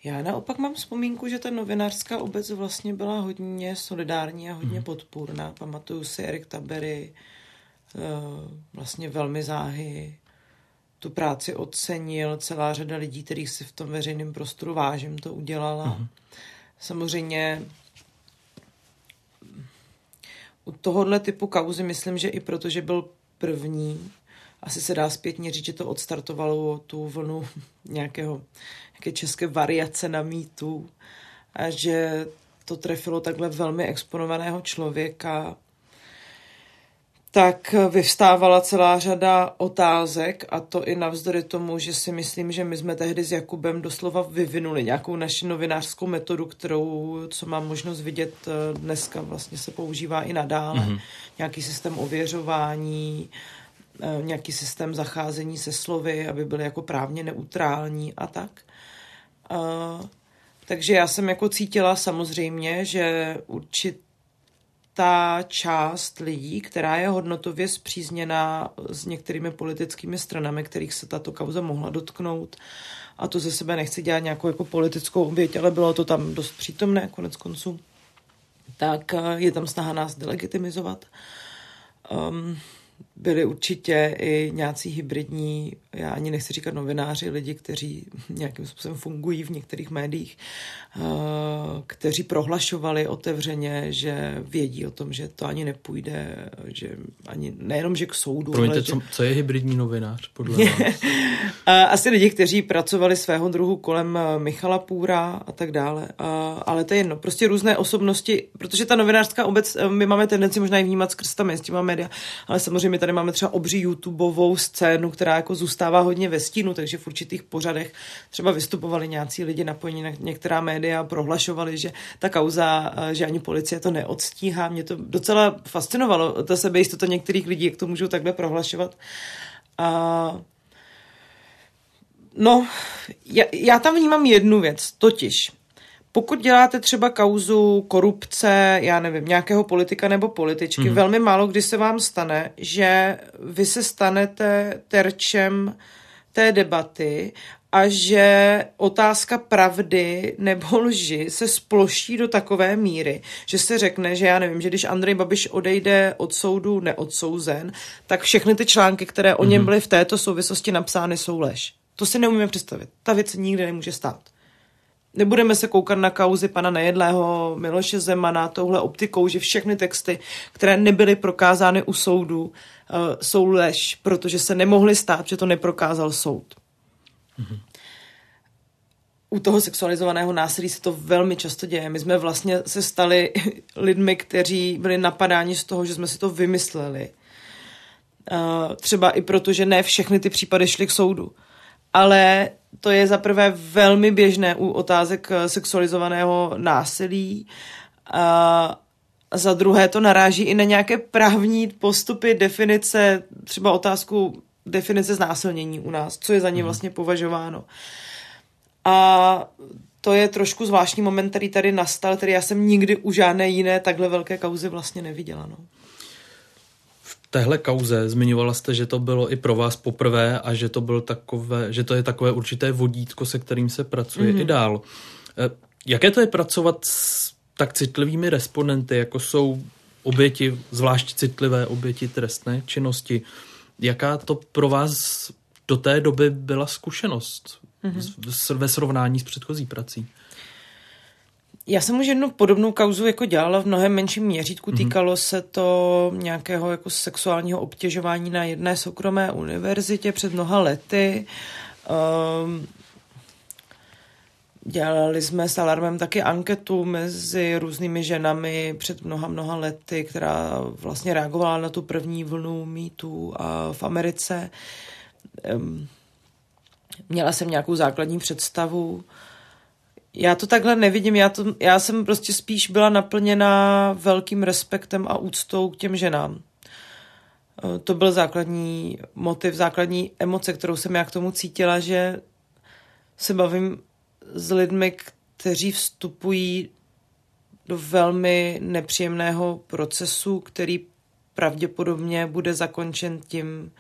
B: Já naopak mám vzpomínku, že ta novinářská obec vlastně byla hodně solidární a hodně hmm. podpůrná. Pamatuju si Erik Tabery, eh, vlastně velmi záhy tu práci ocenil. Celá řada lidí, kterých si v tom veřejném prostoru vážím, to udělala. Hmm. Samozřejmě u tohohle typu kauzy myslím, že i protože byl první, asi se dá zpětně říct, že to odstartovalo tu vlnu nějakého, nějaké české variace na mýtu a že to trefilo takhle velmi exponovaného člověka tak vyvstávala celá řada otázek a to i navzdory tomu, že si myslím, že my jsme tehdy s Jakubem doslova vyvinuli nějakou naši novinářskou metodu, kterou, co mám možnost vidět eh, dneska, vlastně se používá i nadále. Mm-hmm. Nějaký systém ověřování, eh, nějaký systém zacházení se slovy, aby byly jako právně neutrální a tak. Uh, takže já jsem jako cítila samozřejmě, že určit ta část lidí, která je hodnotově zpřízněná s některými politickými stranami, kterých se tato kauza mohla dotknout. A to ze sebe nechci dělat nějakou jako politickou oběť, ale bylo to tam dost přítomné konec konců. Tak eh, je tam snaha nás delegitimizovat. Um, byli určitě i nějací hybridní, já ani nechci říkat novináři, lidi, kteří nějakým způsobem fungují v některých médiích, eh, kteří prohlašovali otevřeně, že vědí o tom, že to ani nepůjde, že ani nejenom, že k soudu.
A: Promiňte,
B: ale,
A: co, že... co je hybridní novinář podle vás?
B: Asi lidi, kteří pracovali svého druhu kolem eh, Michala Půra a tak dále. Ale to je jedno. Prostě různé osobnosti, protože ta novinářská obec, eh, my máme tendenci možná i vnímat skrz ta s těma média, ale samozřejmě ta tady máme třeba obří YouTubeovou scénu, která jako zůstává hodně ve stínu, takže v určitých pořadech třeba vystupovali nějací lidi napojení na některá média a prohlašovali, že ta kauza, eh, že ani policie to neodstíhá. Mě to docela fascinovalo, ta sebejistota některých lidí, jak to můžou takhle prohlašovat. A No, já, já tam vnímám jednu věc, totiž pokud děláte třeba kauzu korupce, já nevím, nějakého politika nebo političky, mm. velmi málo kdy se vám stane, že vy se stanete terčem té debaty a že otázka pravdy nebo lži se sploší do takové míry, že se řekne, že já nevím, že když Andrej Babiš odejde od soudu neodsouzen, tak všechny ty články, které o něm mhm. byly v této souvislosti napsány, jsou lež. To si neumíme představit. Ta věc nikdy nemůže stát. Nebudeme se koukat na kauzy pana Nejedlého, Miloše Zemana, touhle optikou, že všechny texty, které nebyly prokázány u soudu, uh, jsou lež, protože se nemohly stát, že to neprokázal soud. Mm-hmm. U toho sexualizovaného násilí se to velmi často děje. My jsme vlastně se stali lidmi, kteří byli napadáni z toho, že jsme si to vymysleli. Uh, třeba i proto, že ne všechny ty případy šly k soudu ale to je zaprvé velmi běžné u otázek eh, sexualizovaného násilí. A za druhé to naráží i na nějaké právní postupy, definice, třeba otázku definice znásilnění u nás, co je za ně mhm. vlastně považováno. A to je trošku zvláštní moment, který tady nastal, který já jsem nikdy u žádné jiné takhle velké kauzy vlastně neviděla. No
A: téhle kauze zmiňovala jste, že to bylo i pro vás poprvé a že to, bylo takové, že to je takové určité vodítko, se kterým se pracuje mm-hmm. i dál. E, jaké to je pracovat s tak citlivými respondenty, jako jsou oběti, zvlášť citlivé oběti trestné činnosti? Jaká to pro vás do té doby byla zkušenost mm-hmm. ve srovnání s předchozí prací?
B: Já jsem už jednu podobnou kauzu jako dělala v mnohem menším měřítku. Mm-hmm. Týkalo se to nějakého jako sexuálního obtěžování na jedné soukromé univerzitě před mnoha lety. Um, Dělali jsme s Alarmem taky anketu mezi různými ženami před mnoha, mnoha lety, která vlastně reagovala na tu první vlnu mýtů a v Americe. Um, měla jsem nějakou základní představu já to takhle nevidím, já, to, já jsem prostě spíš byla naplněna velkým respektem a úctou k těm ženám. Eh, to byl základní motiv, základní emoce, kterou jsem já k tomu cítila, že se bavím s lidmi, kteří vstupují do velmi nepříjemného procesu, který pravděpodobně bude zakončen tím,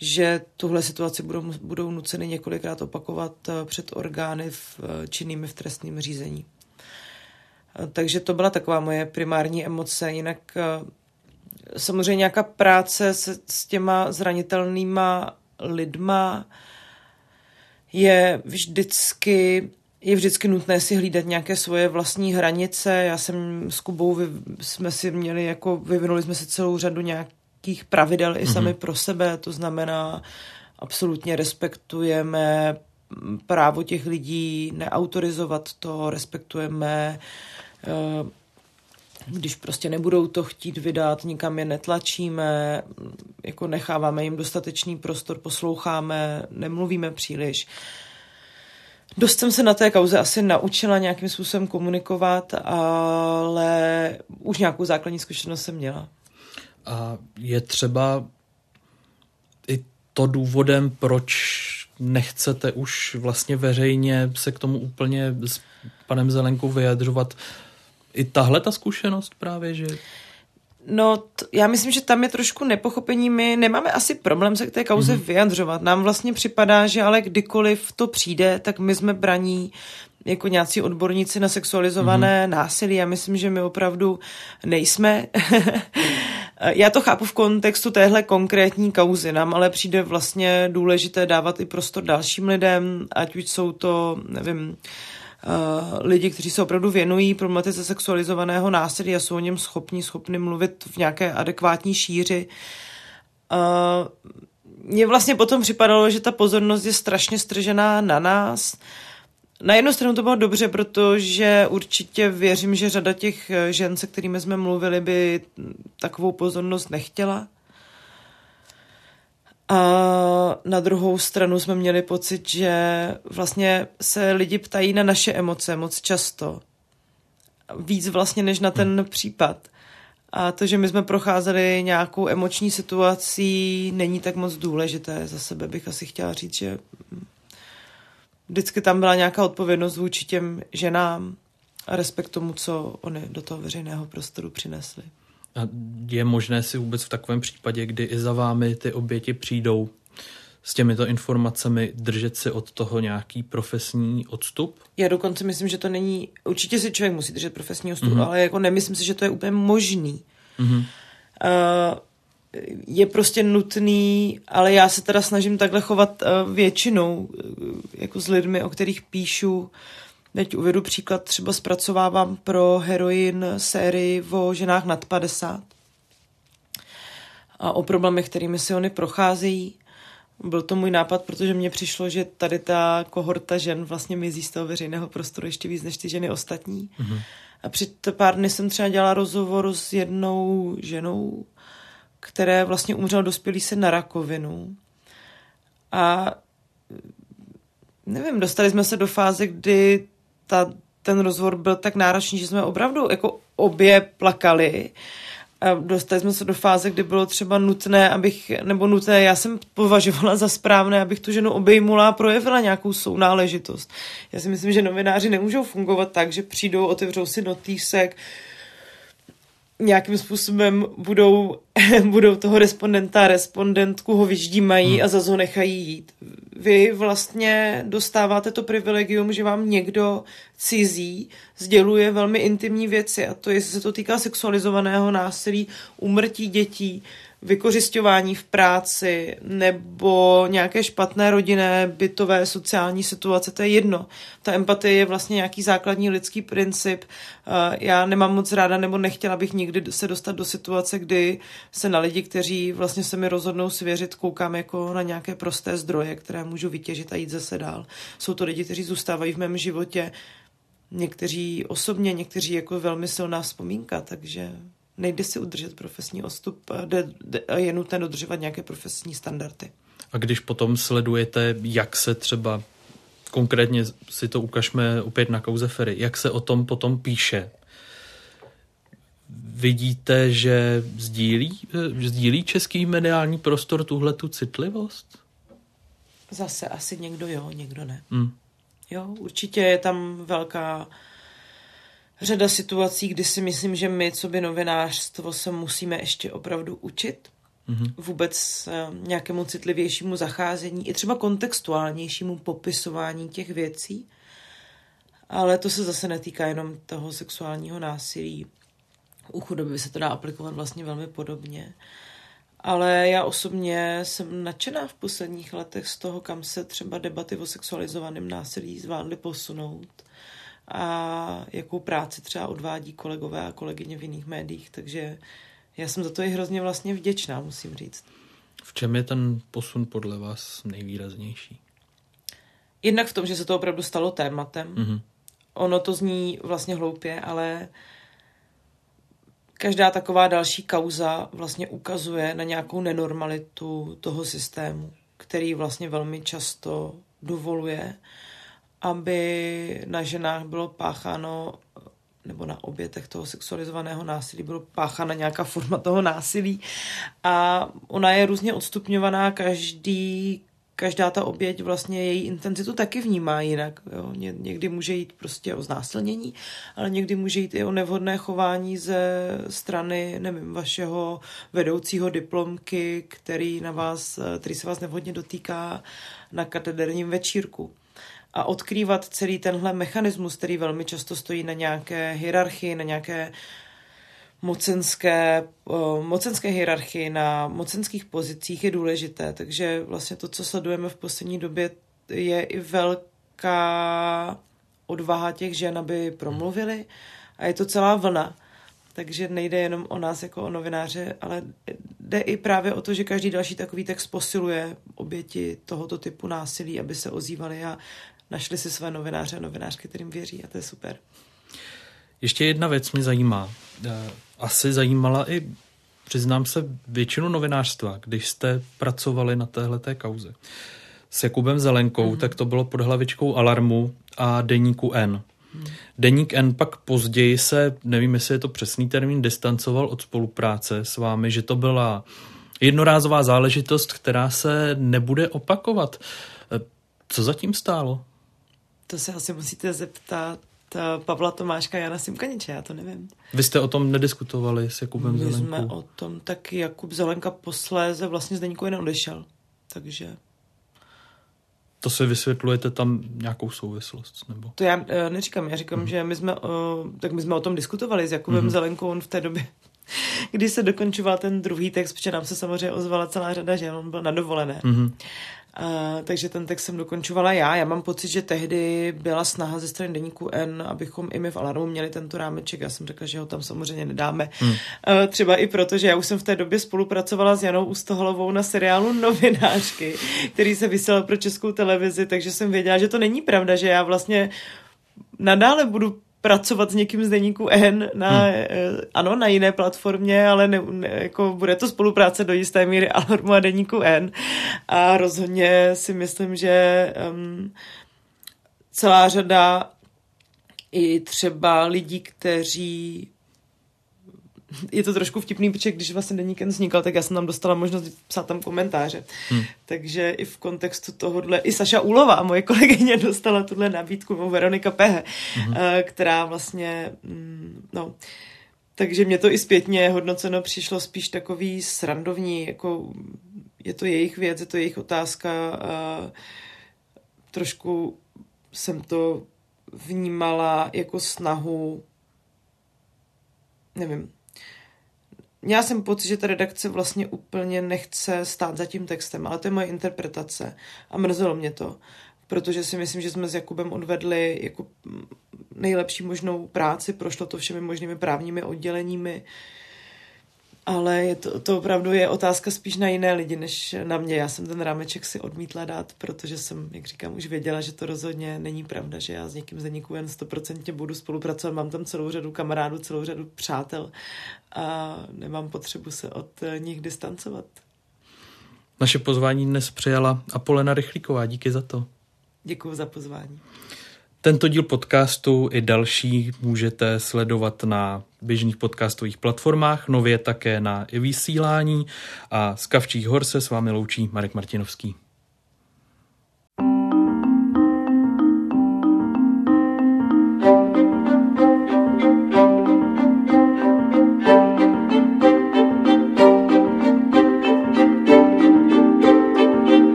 B: že tuhle situaci budou, budou nuceny několikrát opakovat eh, před orgány v, eh, činnými v trestním řízení. Eh, takže to byla taková moje primární emoce. Jinak samozřejmě nějaká práce s, s těma zranitelnýma lidma je vždycky je vždycky nutné si hlídat nějaké svoje vlastní hranice. Já jsem s Kubou, vy, jsme si měli jako, vyvinuli jsme si celou řadu nějak, nějakých pravidel i sami mm-hmm. pro sebe, to znamená, absolutně respektujeme právo těch lidí neautorizovat to, respektujeme, eh, když prostě nebudou to chtít vydat, nikam je netlačíme, jako necháváme jim dostatečný prostor, posloucháme, nemluvíme příliš. Dost jsem se na té kauze asi naučila nějakým způsobem komunikovat, ale už nějakou základní zkušenost jsem měla.
A: A je třeba i to důvodem, proč nechcete už vlastně veřejně se k tomu úplně s panem Zelenkou vyjadřovat. I tahle ta zkušenost právě, že...
B: No, t- já myslím, že tam je trošku nepochopení. My nemáme asi problém se k té kauze mm-hmm. vyjadřovat. Nám vlastně připadá, že ale kdykoliv to přijde, tak my jsme braní jako nějací odborníci na sexualizované mm-hmm. násilí. Já myslím, že my opravdu nejsme. Já to chápu v kontextu téhle konkrétní kauzy. Nám ale přijde vlastně důležité dávat i prostor dalším lidem, ať už jsou to, nevím, Uh, lidi, kteří se opravdu věnují problematice sexualizovaného násilí a jsou o něm schopní, schopni mluvit v nějaké adekvátní šíři. Uh, mně vlastně potom připadalo, že ta pozornost je strašně stržená na nás. Na jednu stranu to bylo dobře, protože určitě věřím, že řada těch žen, se kterými jsme mluvili, by takovou pozornost nechtěla. A na druhou stranu jsme měli pocit, že vlastně se lidi ptají na naše emoce moc často. Víc vlastně než na ten případ. A to, že my jsme procházeli nějakou emoční situací, není tak moc důležité. Za sebe bych asi chtěla říct, že vždycky tam byla nějaká odpovědnost vůči těm ženám a respekt tomu, co oni do toho veřejného prostoru přinesli.
A: A je možné si vůbec v takovém případě, kdy i za vámi ty oběti přijdou s těmito informacemi, držet si od toho nějaký profesní odstup?
B: Já dokonce myslím, že to není, určitě si člověk musí držet profesní odstup, mm-hmm. ale jako nemyslím si, že to je úplně možný. Mm-hmm. Uh, je prostě nutný, ale já se teda snažím takhle chovat uh, většinou, uh, jako s lidmi, o kterých píšu, Teď uvedu příklad, třeba zpracovávám pro heroin sérii o ženách nad 50 a o problémech, kterými si oni procházejí. Byl to můj nápad, protože mně přišlo, že tady ta kohorta žen vlastně mizí z toho veřejného prostoru ještě víc než ty ženy ostatní. Mm-hmm. A před pár dny jsem třeba dělala rozhovor s jednou ženou, které vlastně umřel dospělý se na rakovinu. A nevím, dostali jsme se do fáze, kdy ta, ten rozhovor byl tak náročný, že jsme opravdu jako obě plakali. A dostali jsme se do fáze, kdy bylo třeba nutné, abych, nebo nutné, já jsem považovala za správné, abych tu ženu obejmula a projevila nějakou sounáležitost. Já si myslím, že novináři nemůžou fungovat tak, že přijdou, otevřou si notýsek, nějakým způsobem budou, budou toho respondenta, respondentku ho vyždímají hmm. a zase ho nechají jít. Vy vlastně dostáváte to privilegium, že vám někdo cizí sděluje velmi intimní věci a to, jestli se to týká sexualizovaného násilí, umrtí dětí, vykořišťování v práci nebo nějaké špatné rodinné, bytové, sociální situace, to je jedno. Ta empatie je vlastně nějaký základní lidský princip. Já nemám moc ráda nebo nechtěla bych nikdy se dostat do situace, kdy se na lidi, kteří vlastně se mi rozhodnou svěřit, koukám jako na nějaké prosté zdroje, které můžu vytěžit a jít zase dál. Jsou to lidi, kteří zůstávají v mém životě, někteří osobně, někteří jako velmi silná vzpomínka, takže nejde si udržet profesní odstup, je nutné dodržovat nějaké profesní standardy.
A: A když potom sledujete, jak se třeba konkrétně si to ukažme opět na kauze Ferry, jak se o tom potom píše, vidíte, že sdílí, sdílí český mediální prostor tuhle tu citlivost?
B: Zase asi někdo jo, někdo ne. Hmm. Jo, určitě je tam velká řada situací, kdy si myslím, že my, co by novinářstvo, se musíme ještě opravdu učit. Mm-hmm. Vůbec uh, nějakému citlivějšímu zacházení, i třeba kontextuálnějšímu popisování těch věcí. Ale to se zase netýká jenom toho sexuálního násilí. U chudoby se to dá aplikovat vlastně velmi podobně. Ale já osobně jsem nadšená v posledních letech z toho, kam se třeba debaty o sexualizovaném násilí zvládly posunout a jakou práci třeba odvádí kolegové a kolegyně v jiných médiích, takže já jsem za to i hrozně vlastně vděčná, musím říct.
A: V čem je ten posun podle vás nejvýraznější?
B: Jednak v tom, že se to opravdu stalo tématem. Mm-hmm. Ono to zní vlastně hloupě, ale každá taková další kauza vlastně ukazuje na nějakou nenormalitu toho systému, který vlastně velmi často dovoluje aby na ženách bylo pácháno nebo na obětech toho sexualizovaného násilí bylo páchána nějaká forma toho násilí a ona je různě odstupňovaná, každý, každá ta oběť vlastně její intenzitu taky vnímá jinak. Jo. Ně, někdy může jít prostě o znásilnění, ale někdy může jít i o nevhodné chování ze strany, nevím, vašeho vedoucího diplomky, který, na vás, který se vás nevhodně dotýká na katederním večírku a odkrývat celý tenhle mechanismus, který velmi často stojí na nějaké hierarchii, na nějaké mocenské, mocenské hierarchii, na mocenských pozicích je důležité. Takže vlastně to, co sledujeme v poslední době, je i velká odvaha těch žen, aby promluvili a je to celá vlna. Takže nejde jenom o nás jako o novináře, ale jde i právě o to, že každý další takový text posiluje oběti tohoto typu násilí, aby se ozývali a našli si své novináře a novinářky, kterým věří a to je super.
A: Ještě jedna věc mě zajímá. Asi zajímala i přiznám se, většinu novinářstva, když jste pracovali na téhle kauze s Jakubem Zelenkou, mm-hmm. tak to bylo pod hlavičkou Alarmu a Deníku N. Mm. Deník N pak později se, nevím, jestli je to přesný termín, distancoval od spolupráce s vámi, že to byla jednorázová záležitost, která se nebude opakovat. Co zatím stálo?
B: To se asi musíte zeptat eh, Pavla Tomáška a Jana Simkaniče, já to nevím.
A: Vy jste o tom nediskutovali s Jakubem My Zelenkou?
B: My jsme o tom taky, Jakub Zelenka posléze vlastně z Deníku jen odešel, takže...
A: To se vysvětlujete tam nějakou souvislost? Nebo?
B: To já uh, neříkám, já říkám, mm-hmm. že my jsme, uh, tak my jsme o tom diskutovali s Jakubem mm-hmm. Zelenkou, on v té době když se dokončoval ten druhý text, protože nám se samozřejmě ozvala celá řada, že on byl na dovolené. Mm-hmm. Uh, takže ten text jsem dokončovala já. Já mám pocit, že tehdy byla snaha ze strany deníku N, abychom i my v Alarmu měli tento rámeček. Já jsem řekla, že ho tam samozřejmě nedáme. Hmm. Uh, třeba i proto, že já už jsem v té době spolupracovala s Janou Ustohalovou na seriálu Novinářky, který se vysílal pro českou televizi, takže jsem věděla, že to není pravda, že já vlastně nadále budu pracovat s někým z deníku N na, hmm. Eh, ano, na jiné platformě, ale ne, ne, jako bude to spolupráce do jisté míry Alarmu a deníku N. A rozhodně si myslím, že um, celá řada i třeba lidí, kteří je to trošku vtipný, protože když vlastně Deníken vznikal, tak já jsem tam dostala možnost psát tam komentáře. Hmm. Takže i v kontextu tohohle, i Saša Úlova, moje kolegyně, dostala tuhle nabídku, nebo Veronika Pehe, hmm. Která vlastně, mm, no, takže mě to i zpětně hodnoceno přišlo spíš takový srandovní, jako je to jejich věc, je to jejich otázka. A trošku jsem to vnímala jako snahu nevím, Měla jsem pocit, že ta redakce vlastně úplně nechce stát za tím textem, ale to je moje interpretace a mrzelo mě to, protože si myslím, že jsme s Jakubem odvedli jako nejlepší možnou práci, prošlo to všemi možnými právními odděleními, ale je to, to opravdu je otázka spíš na jiné lidi, než na mě. Já jsem ten rámeček si odmítla dát, protože jsem, jak říkám, už věděla, že to rozhodně není pravda, že já s někým z Deníku jen stoprocentně budu spolupracovat. Mám tam celou řadu kamarádů, celou řadu přátel a nemám potřebu se od nich distancovat.
A: Naše pozvání dnes přijala Apolena Rychlíková. Díky za to.
B: Děkuji za pozvání.
A: Tento díl podcastu i další můžete sledovat na běžných podcastových platformách, nově také na i vysílání a z Kavčích hor se s vámi loučí Marek Martinovský.